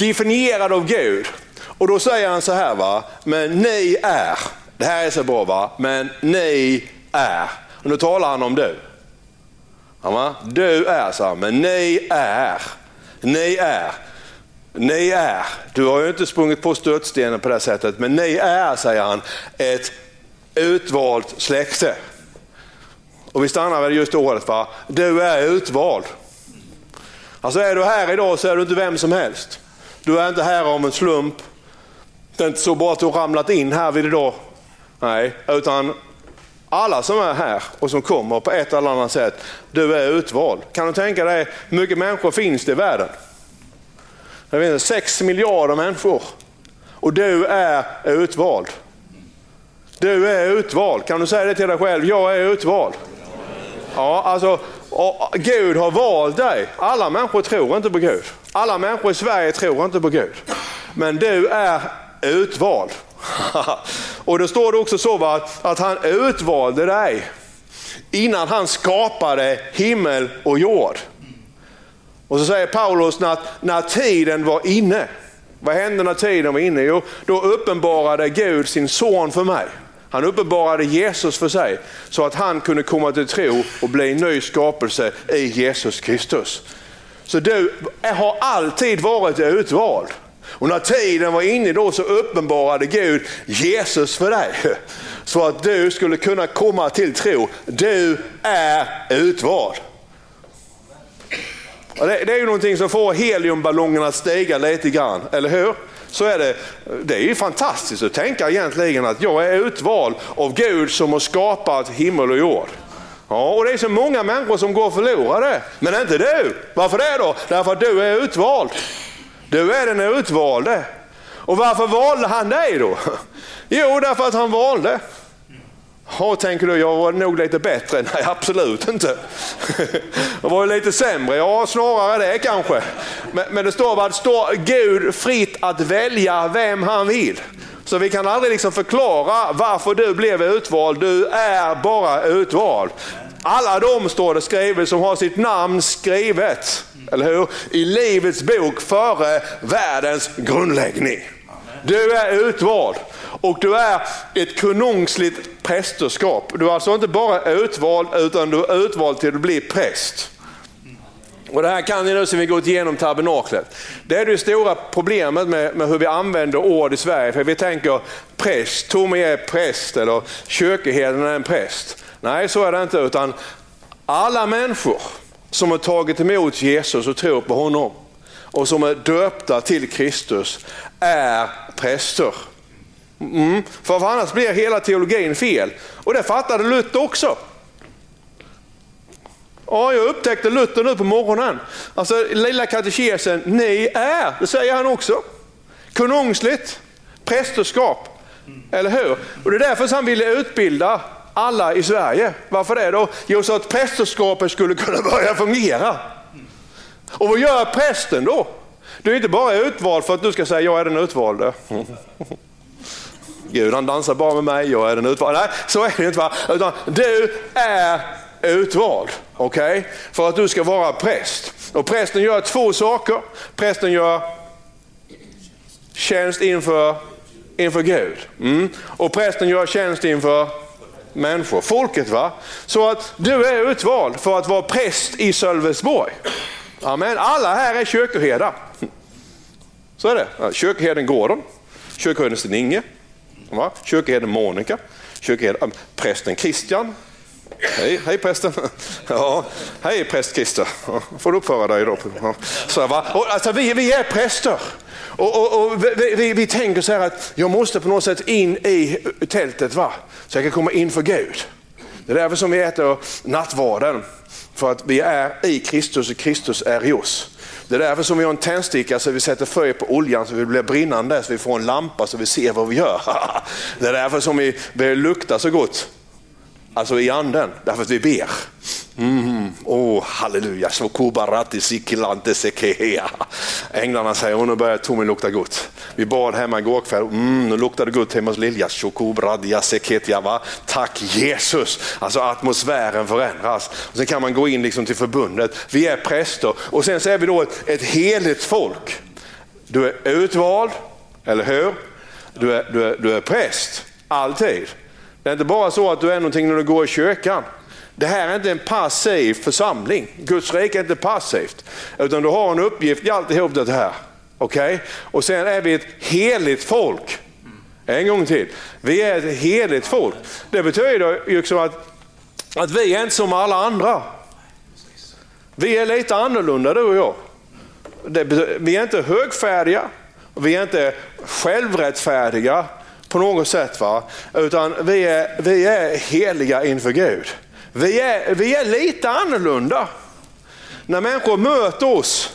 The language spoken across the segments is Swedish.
definierad av Gud. Och då säger han så här, va? men ni är, det här är så bra va, men ni är. Och nu talar han om du. Ja, du är, så här, men ni är. Ni är. Ni är, du har ju inte sprungit på stötstenen på det sättet, men ni är, säger han, ett utvalt släkte. Och vi stannar väl just ordet, va? du är utvald. Alltså är du här idag så är du inte vem som helst. Du är inte här av en slump. Det är inte så bara att du har ramlat in här vid idag. Nej, utan alla som är här och som kommer på ett eller annat sätt, du är utvald. Kan du tänka dig hur mycket människor finns det i världen? Det finns sex miljarder människor och du är utvald. Du är utvald. Kan du säga det till dig själv? Jag är utvald. Ja, alltså, Gud har valt dig. Alla människor tror inte på Gud. Alla människor i Sverige tror inte på Gud. Men du är utvald. och då står det också så att, att han utvalde dig innan han skapade himmel och jord. Och så säger Paulus att när tiden var inne, vad hände när tiden var inne? Jo, då uppenbarade Gud sin son för mig. Han uppenbarade Jesus för sig så att han kunde komma till tro och bli en ny skapelse i Jesus Kristus. Så du har alltid varit utvald. Och när tiden var inne då så uppenbarade Gud Jesus för dig. Så att du skulle kunna komma till tro. Du är utvald. Det, det är ju någonting som får heliumballongerna att stiga lite grann, eller hur? Så är det, det är ju fantastiskt att tänka egentligen att jag är utvald av Gud som har skapat himmel och jord. Ja, och det är så många människor som går förlorade, men inte du. Varför det då? Därför att du är utvald. Du är den utvalde. Och varför valde han dig då? Jo, därför att han valde. Ja, tänker du, jag var nog lite bättre? Nej, absolut inte. Jag var lite sämre? Ja, snarare det kanske. Men, men det står att står Gud fritt att välja vem han vill. Så vi kan aldrig liksom förklara varför du blev utvald. Du är bara utvald. Alla de står det skrivet som har sitt namn skrivet, eller hur? I livets bok före världens grundläggning. Du är utvald och du är ett konungsligt prästerskap. Du är alltså inte bara utvald utan du är utvald till att bli präst. Och Det här kan ni nu som vi gått igenom tabernaklet. Det är det stora problemet med, med, hur vi använder ord i Sverige. För vi tänker präst, Tommy är präst eller kyrkoherden är en präst. Nej, så är det inte. utan Alla människor som har tagit emot Jesus och tror på honom och som är döpta till Kristus är präster. Mm, för annars blir hela teologin fel. Och det fattade Luther också. Ja, jag upptäckte Luther nu på morgonen. Alltså lilla katekesen, ni är, det säger han också. Konungsligt prästerskap, eller hur? Och det är därför han ville utbilda alla i Sverige. Varför det då? Jo, så att prästerskapet skulle kunna börja fungera. Och vad gör prästen då? Du är inte bara utvald för att du ska säga jag är den utvalde. Gud han dansar bara med mig, jag är den utvalda. Nej, så är det inte. Va? Utan du är utvald. Okay? För att du ska vara präst. Och prästen gör två saker. Prästen gör tjänst inför, inför Gud. Mm. Och prästen gör tjänst inför människor, folket. va? Så att du är utvald för att vara präst i Sölvesborg. Amen. Alla här är kyrkoherdar. Så är det. Kyrkoherden Gordon, kyrkoherden Va? kyrkoherden Monica, kyrkoherden, prästen Christian, Hej, hej prästen. Ja, hej präst Christer. Får du uppföra dig då. Så, va? Och, alltså, vi, vi är präster. Och, och, och vi, vi, vi, tänker så här att jag måste på något sätt in i tältet va? så jag kan komma inför Gud. Det är därför som vi äter nattvarden. För att vi är i Kristus och Kristus är i oss. Det är därför som vi har en tändsticka så vi sätter färg på oljan så vi blir brinnande, så vi får en lampa så vi ser vad vi gör. Det är därför som vi, börjar lukta så gott. Alltså i anden, därför att vi ber. Mm. Mm. Oh, halleluja, Änglarna säger, oh, nu börjar Tommy lukta gott. Vi bad hemma igår kväll, mm, nu luktar det gott hemma hos Lilja. Tack Jesus! Alltså atmosfären förändras. Och sen kan man gå in liksom till förbundet. Vi är präster och sen så är vi då ett, ett heligt folk. Du är utvald, eller hur? Du är, du är, du är präst, alltid. Det är inte bara så att du är någonting när du går i kyrkan. Det här är inte en passiv församling. Guds rike är inte passivt. Utan du har en uppgift i alltihop det här. Okej? Okay? Och sen är vi ett heligt folk. En gång till. Vi är ett heligt folk. Det betyder ju också att, att vi är inte som alla andra. Vi är lite annorlunda du och jag. Det, vi är inte högfärdiga, vi är inte självrättfärdiga på något sätt. Va? Utan vi är, vi är heliga inför Gud. Vi är, vi är lite annorlunda. När människor möter oss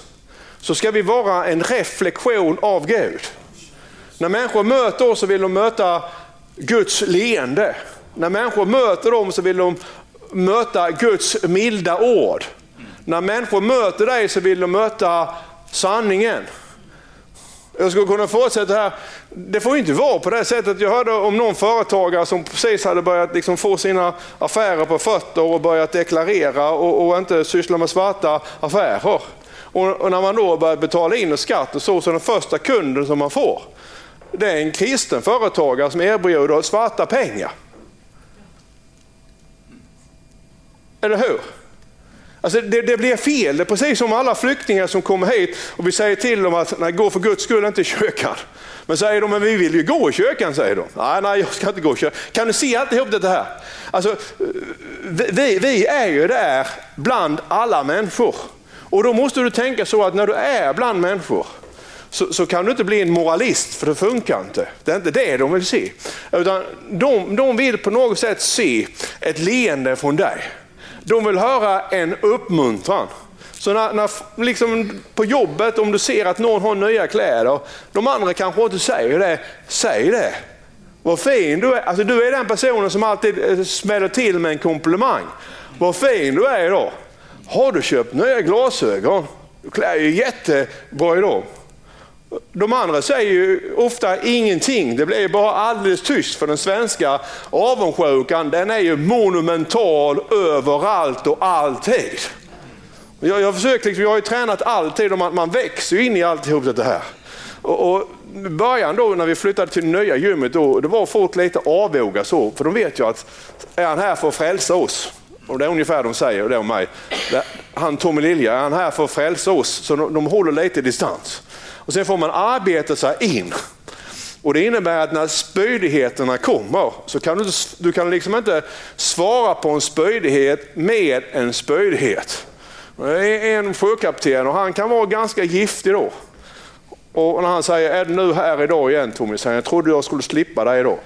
så ska vi vara en reflektion av Gud. När människor möter oss så vill de möta Guds leende. När människor möter dem så vill de möta Guds milda ord. När människor möter dig så vill de möta sanningen. Jag skulle kunna fortsätta här. Det får inte vara på det sättet. Jag hörde om någon företagare som precis hade börjat liksom få sina affärer på fötter och börjat deklarera och, och inte syssla med svarta affärer. Och, och, när man då börjar betala in skatt och så, så den första kunden som man får, det är en kristen företagare som erbjuder svarta pengar. Eller hur? Alltså det, det, blir fel, det är precis som alla flyktingar som kommer hit och vi säger till dem att nej, gå för guds skull inte i kyrkan. Men säger de, men vi vill ju gå i kyrkan, säger de. Nej, nej, jag ska inte gå i kyrkan. Kan du se alltihop det här? Alltså, vi, vi är ju där bland alla människor. Och då måste du tänka så att när du är bland människor, så, så, kan du inte bli en moralist, för det funkar inte. Det är inte det de vill se. Utan de, de vill på något sätt se ett leende från dig. De vill höra en uppmuntran. Så när, när, liksom på jobbet, om du ser att någon har nya kläder, de andra kanske inte säger det, säg det. Vad fin du är. Alltså, du är den personen som alltid eh, smäller till med en komplimang. Vad fin du är idag. Har du köpt nya glasögon? Du klär ju jättebra idag. De andra säger ju ofta ingenting. Det blir bara alldeles tyst för den svenska avundsjukan den är ju monumental överallt och alltid. Jag, jag, försöker, liksom, jag har ju tränat alltid om man, man växer in i alltihop det här. Och, och början då när vi flyttade till det nya gymmet, då, då var folk lite avoga så, för de vet ju att är han här för att frälsa oss? Och det är ungefär de säger det om mig. Han Tommy Lilja, är han här för att frälsa oss? Så de, de håller lite distans. Och Sen får man arbeta sig in. Och Det innebär att när spöjdigheterna kommer så kan du, du kan liksom inte svara på en spöjdighet med en spöjdighet. Det är en sjökapten och han kan vara ganska giftig då. Och när han säger, är du nu här idag igen Tommy? Säger, jag trodde jag skulle slippa dig idag.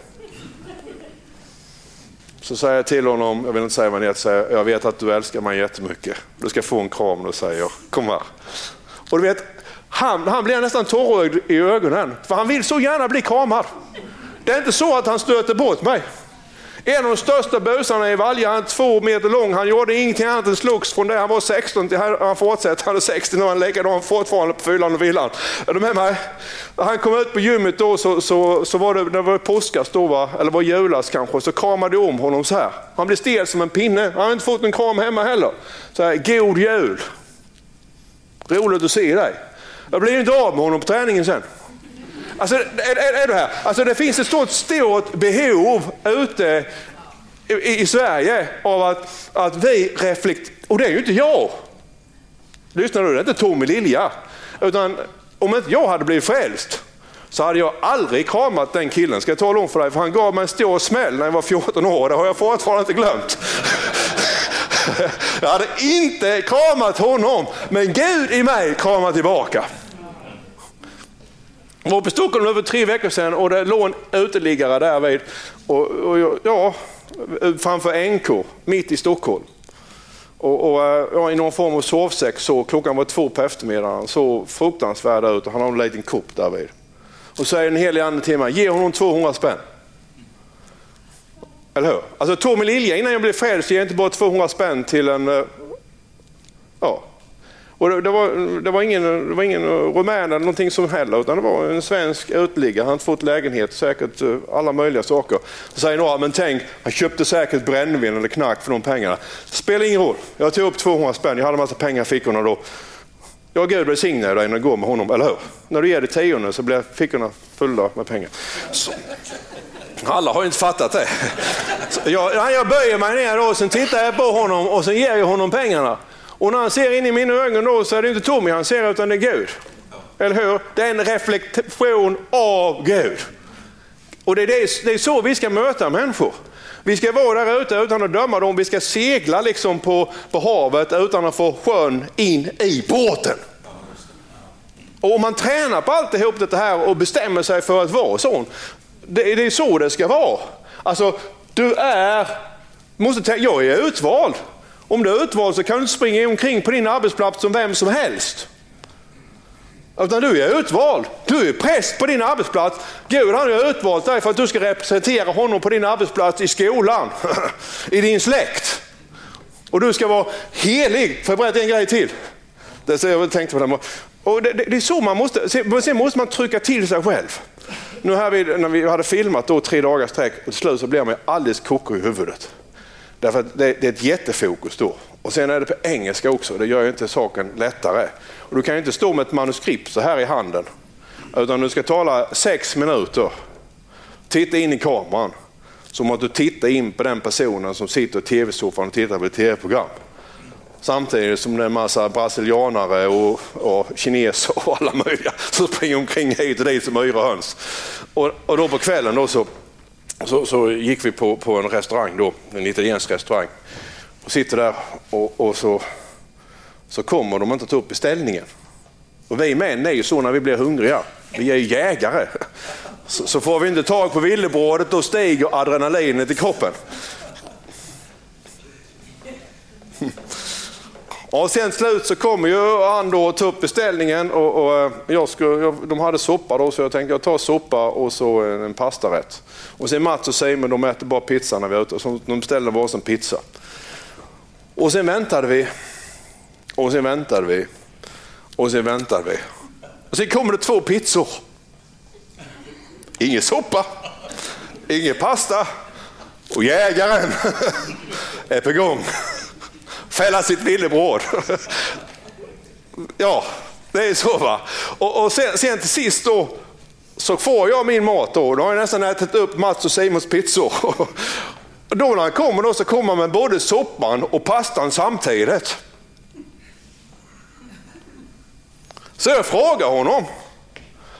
Så säger jag till honom, jag vill inte säga vad det säger, jag vet att du älskar mig jättemycket. Du ska få en kram då säger jag, kom här. Och du vet, han, han blir nästan tårögd i ögonen, för han vill så gärna bli kramad. Det är inte så att han stöter bort mig. En av de största busarna i Valja, han två meter lång, han gjorde ingenting annat än slogs från det han var 16 till han fortsatte, han är 60 nu, han likadan fortfarande på fyllan och villan. Är du med mig? Han kom ut på gymmet då så, så, så var det, det var påskas då, va? eller var julas kanske, så kramade jag om honom så här. Han blev stel som en pinne, han har inte fått en kram hemma heller. Så här, god jul! Roligt att se dig. Jag blir inte av med honom på träningen sen. Alltså, är, är, är det, här? Alltså, det finns ett stort, stort behov ute i, i, i Sverige av att, att vi reflekterar, och det är ju inte jag. Lyssna nu, det är inte Tommy Lilja. Utan om inte jag hade blivit frälst så hade jag aldrig kramat den killen. Ska jag tala om för dig? För han gav mig en stor smäll när jag var 14 år. Det har jag fortfarande inte glömt. Jag hade inte kramat honom, men Gud i mig kramar tillbaka. Jag var på Stockholm över tre veckor sedan och det låg en uteliggare därvid. Och, och, ja, framför NK, mitt i Stockholm. Och, och eh, ja, I någon form av sovsäck, så klockan var två på eftermiddagen, så fruktansvärd ut och han har en liten kopp därvid. Och så säger den helige ande till mig, ge honom 200 spänn. Eller hur? Alltså Tommy Lilja, innan jag blev frälst, ger inte bara 200 spänn till en... Eh, ja. Och det, det, var, det, var ingen, det var ingen eh, rumän eller någonting som heller, utan det var en svensk uteliggare. Han hade fått lägenhet, säkert eh, alla möjliga saker. Så säger några, men tänk, han köpte säkert brännvin eller knark för de pengarna. Det spelar ingen roll. Jag tog upp 200 spänn, jag hade en massa pengar i fickorna då. Ja, Gud välsigne dig när du går med honom, eller hur? När du ger dig tionde så blir fickorna fulla med pengar. Så. Alla har inte fattat det. Så jag, jag böjer mig ner och sen tittar jag på honom och sen ger jag honom pengarna. Och när han ser in i mina ögon då så är det inte Tommy han ser utan det är Gud. Eller hur? Det är en reflektion av Gud. Och det är, det, det är så vi ska möta människor. Vi ska vara där ute utan att döma dem. Vi ska segla liksom på, på havet utan att få sjön in i båten. Och om man tränar på alltihop det här och bestämmer sig för att vara sån, det, det är så det ska vara. Alltså, du är, måste tänka, jag är utvald. Om du är utvald så kan du inte springa omkring på din arbetsplats som vem som helst. Utan du är utvald. Du är präst på din arbetsplats. Gud har utvalt dig för att du ska representera honom på din arbetsplats, i skolan, i din släkt. Och du ska vara helig. Får jag berätta en grej till? Det är jag tänkte på det. Och det, det, det är så man måste, sen måste man trycka till sig själv. Nu här vid, när vi hade filmat då tre dagar sträck och till slut så blir man alldeles koko i huvudet. Därför att det, det är ett jättefokus då. Och sen är det på engelska också, det gör ju inte saken lättare. Och du kan ju inte stå med ett manuskript så här i handen. Utan du ska tala sex minuter. Titta in i kameran. Som att du tittar in på den personen som sitter i tv-soffan och tittar på ett tv-program. Samtidigt som det är en massa brasilianare och, och kineser och alla möjliga som springer omkring hit och dit som yra höns. Och, och då på kvällen då så, så, så, gick vi på, på en restaurang, då, en italiensk restaurang. Och sitter där och, och så så kommer de inte ta upp beställningen. Och vi män är ju så när vi blir hungriga. Vi är jägare. Så, så får vi inte tag på villebrådet då stiger adrenalinet i kroppen. Och sen slut så kommer ju han då tar upp beställningen och, och eh, jag skulle, jag, de hade soppa då så jag tänkte jag tar soppa och så en pastarätt. Och sen Mats och Simon de äter bara pizza när vi är ute, så de beställde varsin pizza. Och sen väntade vi och sen väntade vi. Och sen väntade vi. Och sen kommer det två pizzor. Ingen soppa, ingen pasta och jägaren är på gång. Fälla sitt villebråd. Ja, det är så va. Och, och sen, sen, till sist då så får jag min mat då. Då har jag nästan ätit upp Mats och Simons pizzor. Och då när han kommer då så kommer han med både soppan och pastan samtidigt. Så jag frågar honom,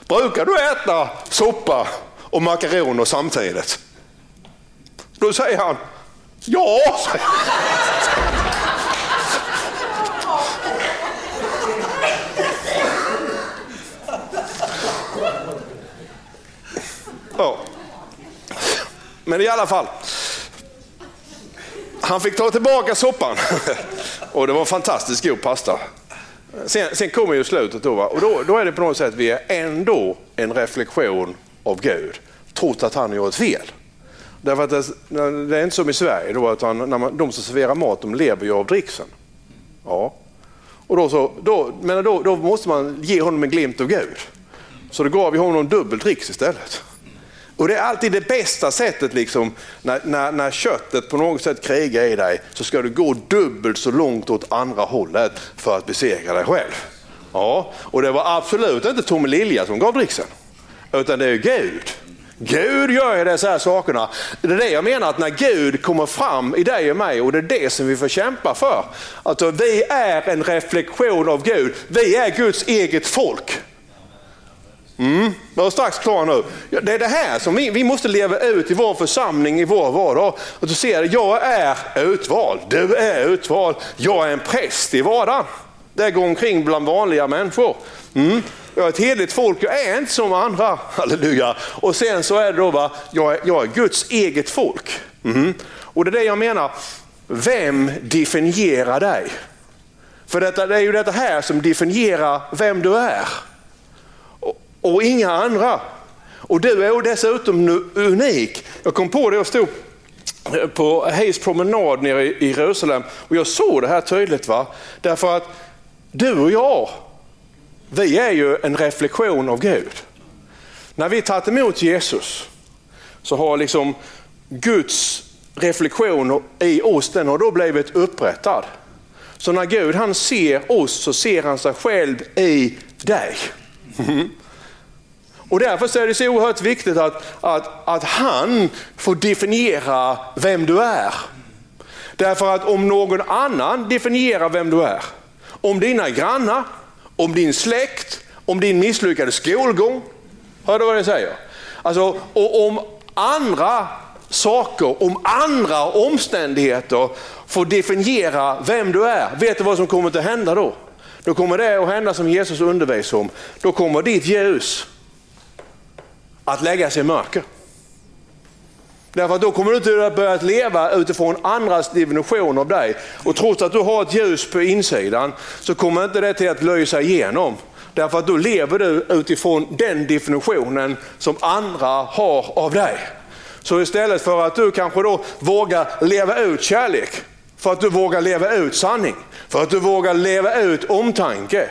brukar du äta soppa och makaroner samtidigt? Då säger han, ja. ja. Men i alla fall, han fick ta tillbaka soppan och det var fantastiskt god pasta. Sen, sen kommer ju slutet då, va? och då, då är det på något sätt vi är ändå en reflektion av Gud, trots att han gör ett fel. Därför att det, det är inte som i Sverige, då, utan när man, de som serverar mat de lever ju av dricksen. Ja. Och då, så, då, men då, då måste man ge honom en glimt av Gud. Så då gav vi honom dubbel dricks istället. Och det är alltid det bästa sättet, liksom, när, när, när köttet på något sätt krigar i dig, så ska du gå dubbelt så långt åt andra hållet för att besegra dig själv. Ja, och det var absolut inte Tommy Lilja som gav dricksen, utan det är Gud. Gud gör ju dessa här sakerna. Det är det jag menar, att när Gud kommer fram i dig och mig, och det är det som vi får kämpa för. Alltså, vi är en reflektion av Gud. Vi är Guds eget folk. Mm, jag är strax klar nu. Det är det här som vi, vi måste leva ut i vår församling, i vår vardag. Och du ser, jag är utvald, du är utvald, jag är en präst i vardagen. Det går omkring bland vanliga människor. Mm. Jag är ett heligt folk, jag är inte som andra. Halleluja. Och sen så är det då, va, jag, är, jag är Guds eget folk. Mm. Och det är det jag menar, vem definierar dig? För detta, det är ju detta här som definierar vem du är och inga andra. Och du är dessutom unik. Jag kom på det, jag stod på Hayes promenad nere i Jerusalem och jag såg det här tydligt. va? Därför att du och jag, vi är ju en reflektion av Gud. När vi tagit emot Jesus så har liksom Guds reflektion i oss, den har då blivit upprättad. Så när Gud han ser oss så ser han sig själv i dig. Mhm. Och därför är det så oerhört viktigt att, att, att han får definiera vem du är. Därför att om någon annan definierar vem du är, om dina grannar, om din släkt, om din misslyckade skolgång. Hör du vad jag säger? Alltså, och om andra saker, om andra omständigheter får definiera vem du är, vet du vad som kommer att hända då? Då kommer det att hända som Jesus undervisar om. Då kommer ditt ljus att lägga sig i mörker. Därför att då kommer du inte att börja leva utifrån andras definition av dig. Och trots att du har ett ljus på insidan så kommer inte det till att lösa igenom. Därför att då lever du utifrån den definitionen som andra har av dig. Så istället för att du kanske då vågar leva ut kärlek, för att du vågar leva ut sanning, för att du vågar leva ut omtanke,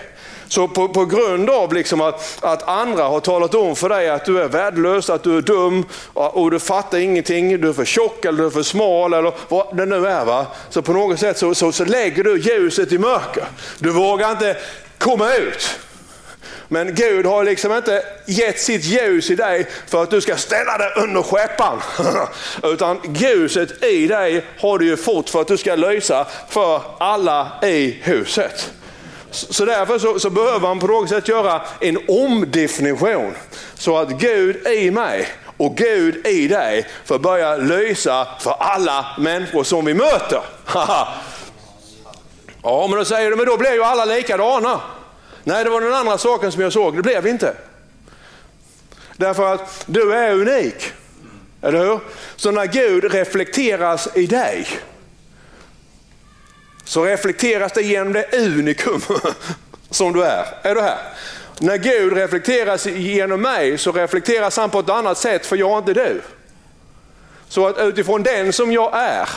så på, på grund av liksom att, att andra har talat om för dig att du är värdelös, att du är dum och du fattar ingenting, du är för tjock eller du är för smal eller vad det nu är. Va? Så på något sätt så, så, så lägger du ljuset i mörker. Du vågar inte komma ut. Men Gud har liksom inte gett sitt ljus i dig för att du ska ställa dig under skeppan. Utan ljuset i dig har du ju fått för att du ska lysa för alla i huset. Så därför så, så, behöver man på något sätt göra en omdefinition. Så att Gud i mig och Gud i dig får börja lysa för alla människor som vi möter. ja, men då säger du, men då blir ju alla likadana. Nej, det var den andra saken som jag såg, det blev inte. Därför att du är unik, eller hur? Så när Gud reflekteras i dig, så reflekteras det genom det unikum som du är. Är du här? När Gud reflekteras genom mig så reflekteras han på ett annat sätt för jag är inte du. Så att utifrån den som jag är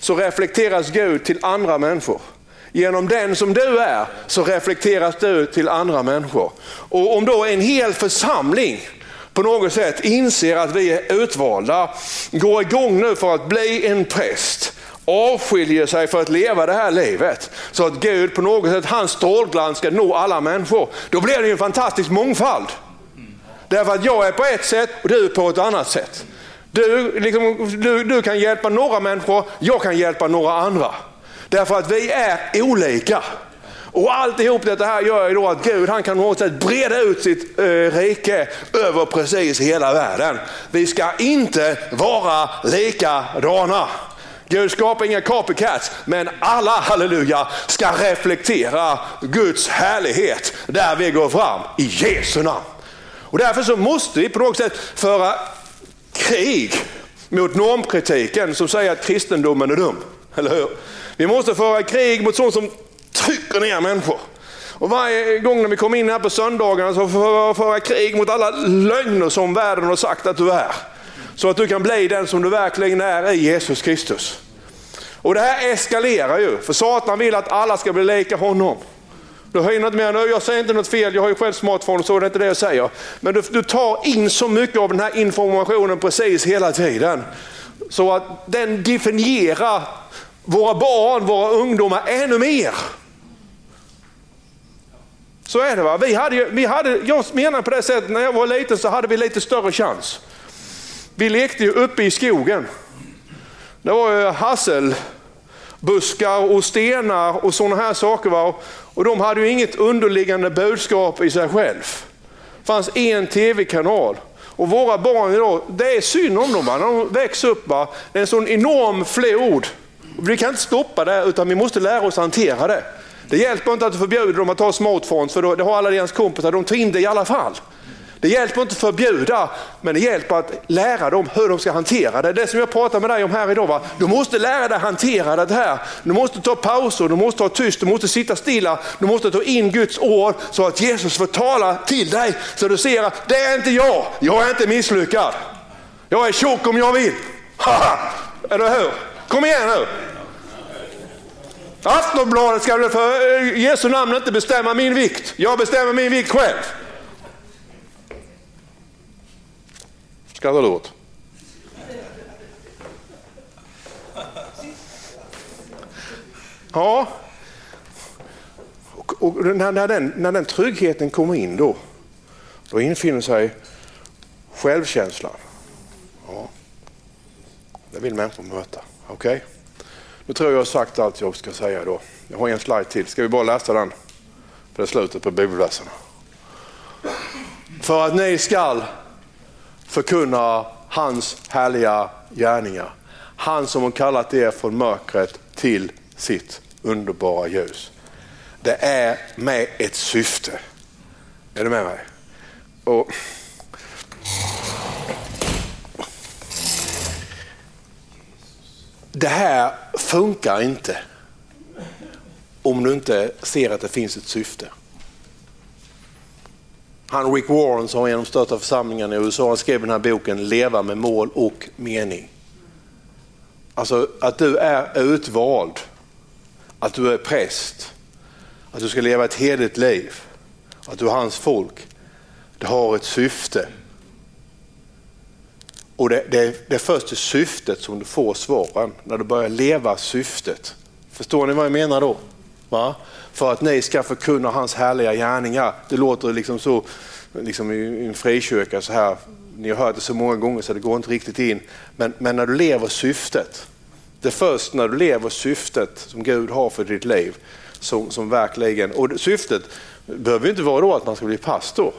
så reflekteras Gud till andra människor. Genom den som du är så reflekteras du till andra människor. Och om då en hel församling på något sätt inser att vi är utvalda, går igång nu för att bli en präst, avskiljer sig för att leva det här livet. Så att Gud på något sätt, hans strålglans ska nå alla människor. Då blir det en fantastisk mångfald. Därför att jag är på ett sätt och du är på ett annat sätt. Du, liksom, du, du kan hjälpa några människor, jag kan hjälpa några andra. Därför att vi är olika. Och alltihop detta här gör ju då att Gud han kan på något sätt breda ut sitt eh, rike över precis hela världen. Vi ska inte vara likadana. Gud skapar inga copycats, men alla, halleluja, ska reflektera Guds härlighet där vi går fram i Jesu namn. Och därför så måste vi på något sätt föra krig mot normkritiken som säger att kristendomen är dum. Eller hur? Vi måste föra krig mot sånt som trycker ner människor. Och varje gång när vi kommer in här på söndagarna så får vi föra krig mot alla lögner som världen har sagt att du är. Så att du kan bli den som du verkligen är i Jesus Kristus. Och det här eskalerar ju, för Satan vill att alla ska bli lika honom. Du hinner inte mer nu, jag säger inte något fel, jag har ju själv smartphone så det är inte det jag säger. Men du, du tar in så mycket av den här informationen precis hela tiden. Så att den definierar våra barn, våra ungdomar ännu mer. Så är det va. Vi hade, vi hade, jag menar på det sättet, när jag var liten så hade vi lite större chans. Vi lekte ju uppe i skogen. Det var ju hasselbuskar och stenar och sådana här saker. Va? Och de hade ju inget underliggande budskap i sig själv. Det fanns en tv-kanal. Och våra barn idag, det är synd om dem. Va? När de växer upp, va? det är en sån enorm flod. Vi kan inte stoppa det utan vi måste lära oss hantera det. Det hjälper inte att du förbjuder dem att ta smartphones för då, det har alla deras kompisar, de tar in det i alla fall. Det hjälper inte att förbjuda, men det hjälper att lära dem hur de ska hantera det. Det som jag pratar med dig om här idag. Va? Du måste lära dig hantera det här. Du måste ta pauser, du måste ha tyst, du måste sitta stilla. Du måste ta in Guds ord så att Jesus får tala till dig. Så du ser att det är inte jag, jag är inte misslyckad. Jag är tjock om jag vill. Eller hur? Kom igen nu. Aftonbladet ska väl för eh, Jesu namn inte bestämma min vikt. Jag bestämmer min vikt själv. Skrattar du åt? Ja, och när, när, den, när den tryggheten kommer in då, då infinner sig självkänslan. Ja. Det vill människor möta. Okej? Okay? Nu tror jag jag har sagt allt jag ska säga då. Jag har en slide till. Ska vi bara läsa den? För det är slutet på bibelverserna. För att ni skall förkunna hans härliga gärningar. Han som har kallat er från mörkret till sitt underbara ljus. Det är med ett syfte. Är du med mig? Och det här funkar inte om du inte ser att det finns ett syfte. Han Rick Warren som är en av de största församlingarna i USA han skrev den här boken Leva med mål och mening. Alltså att du är utvald, att du är präst, att du ska leva ett heligt liv, att du är hans folk. Det har ett syfte. Och det, det, det är först i syftet som du får svaren, när du börjar leva syftet. Förstår ni vad jag menar då? Va? För att ni ska förkunna hans härliga gärningar. Det låter liksom så liksom i en frikyrka så här. Ni har hört det så många gånger så det går inte riktigt in. Men, men när du lever syftet. Det är först när du lever syftet som Gud har för ditt liv som, som verkligen, och syftet behöver inte vara då att man ska bli pastor.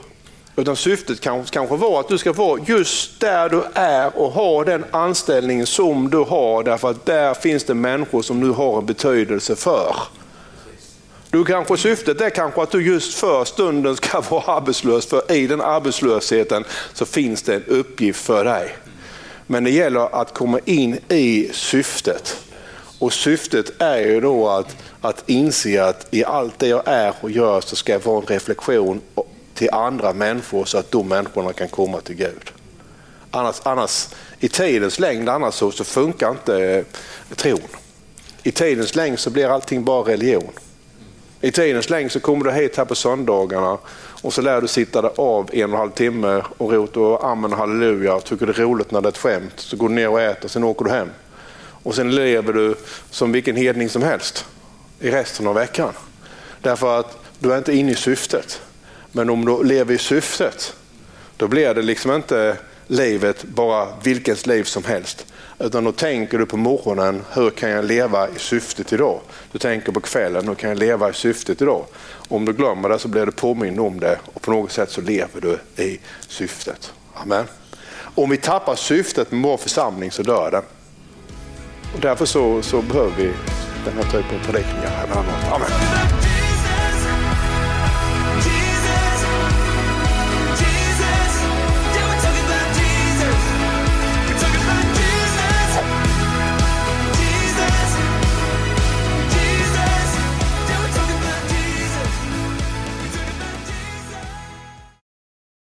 Utan syftet kanske, kanske var att du ska vara just där du är och ha den anställningen som du har därför att där finns det människor som du har en betydelse för. Du kanske, syftet är kanske att du just för stunden ska vara arbetslös, för i den arbetslösheten så finns det en uppgift för dig. Men det gäller att komma in i syftet. Och syftet är ju då att, att inse att i allt det jag är och gör så ska jag vara en reflektion till andra människor så att de människorna kan komma till Gud. Annars, annars i tidens längd annars så, så funkar inte eh, tron. I tidens längd så blir allting bara religion. I tidens längd så kommer du hit här på söndagarna och så lär du sitta där av en och en halv timme och rota och amen och halleluja och tycker det är roligt när det är ett skämt. Så går du ner och äter, sen åker du hem. Och sen lever du som vilken hedning som helst i resten av veckan. Därför att du är inte inne i syftet. Men om du lever i syftet, då blir det liksom inte livet bara vilkens liv som helst. Utan då tänker du på morgonen, hur kan jag leva i syftet idag? Du tänker på kvällen, hur kan jag leva i syftet idag? Om du glömmer det så blir du påmind om det och på något sätt så lever du i syftet. Amen. Om vi tappar syftet med vår församling så dör den. Och därför så, så behöver vi den här typen av predikningar. Amen.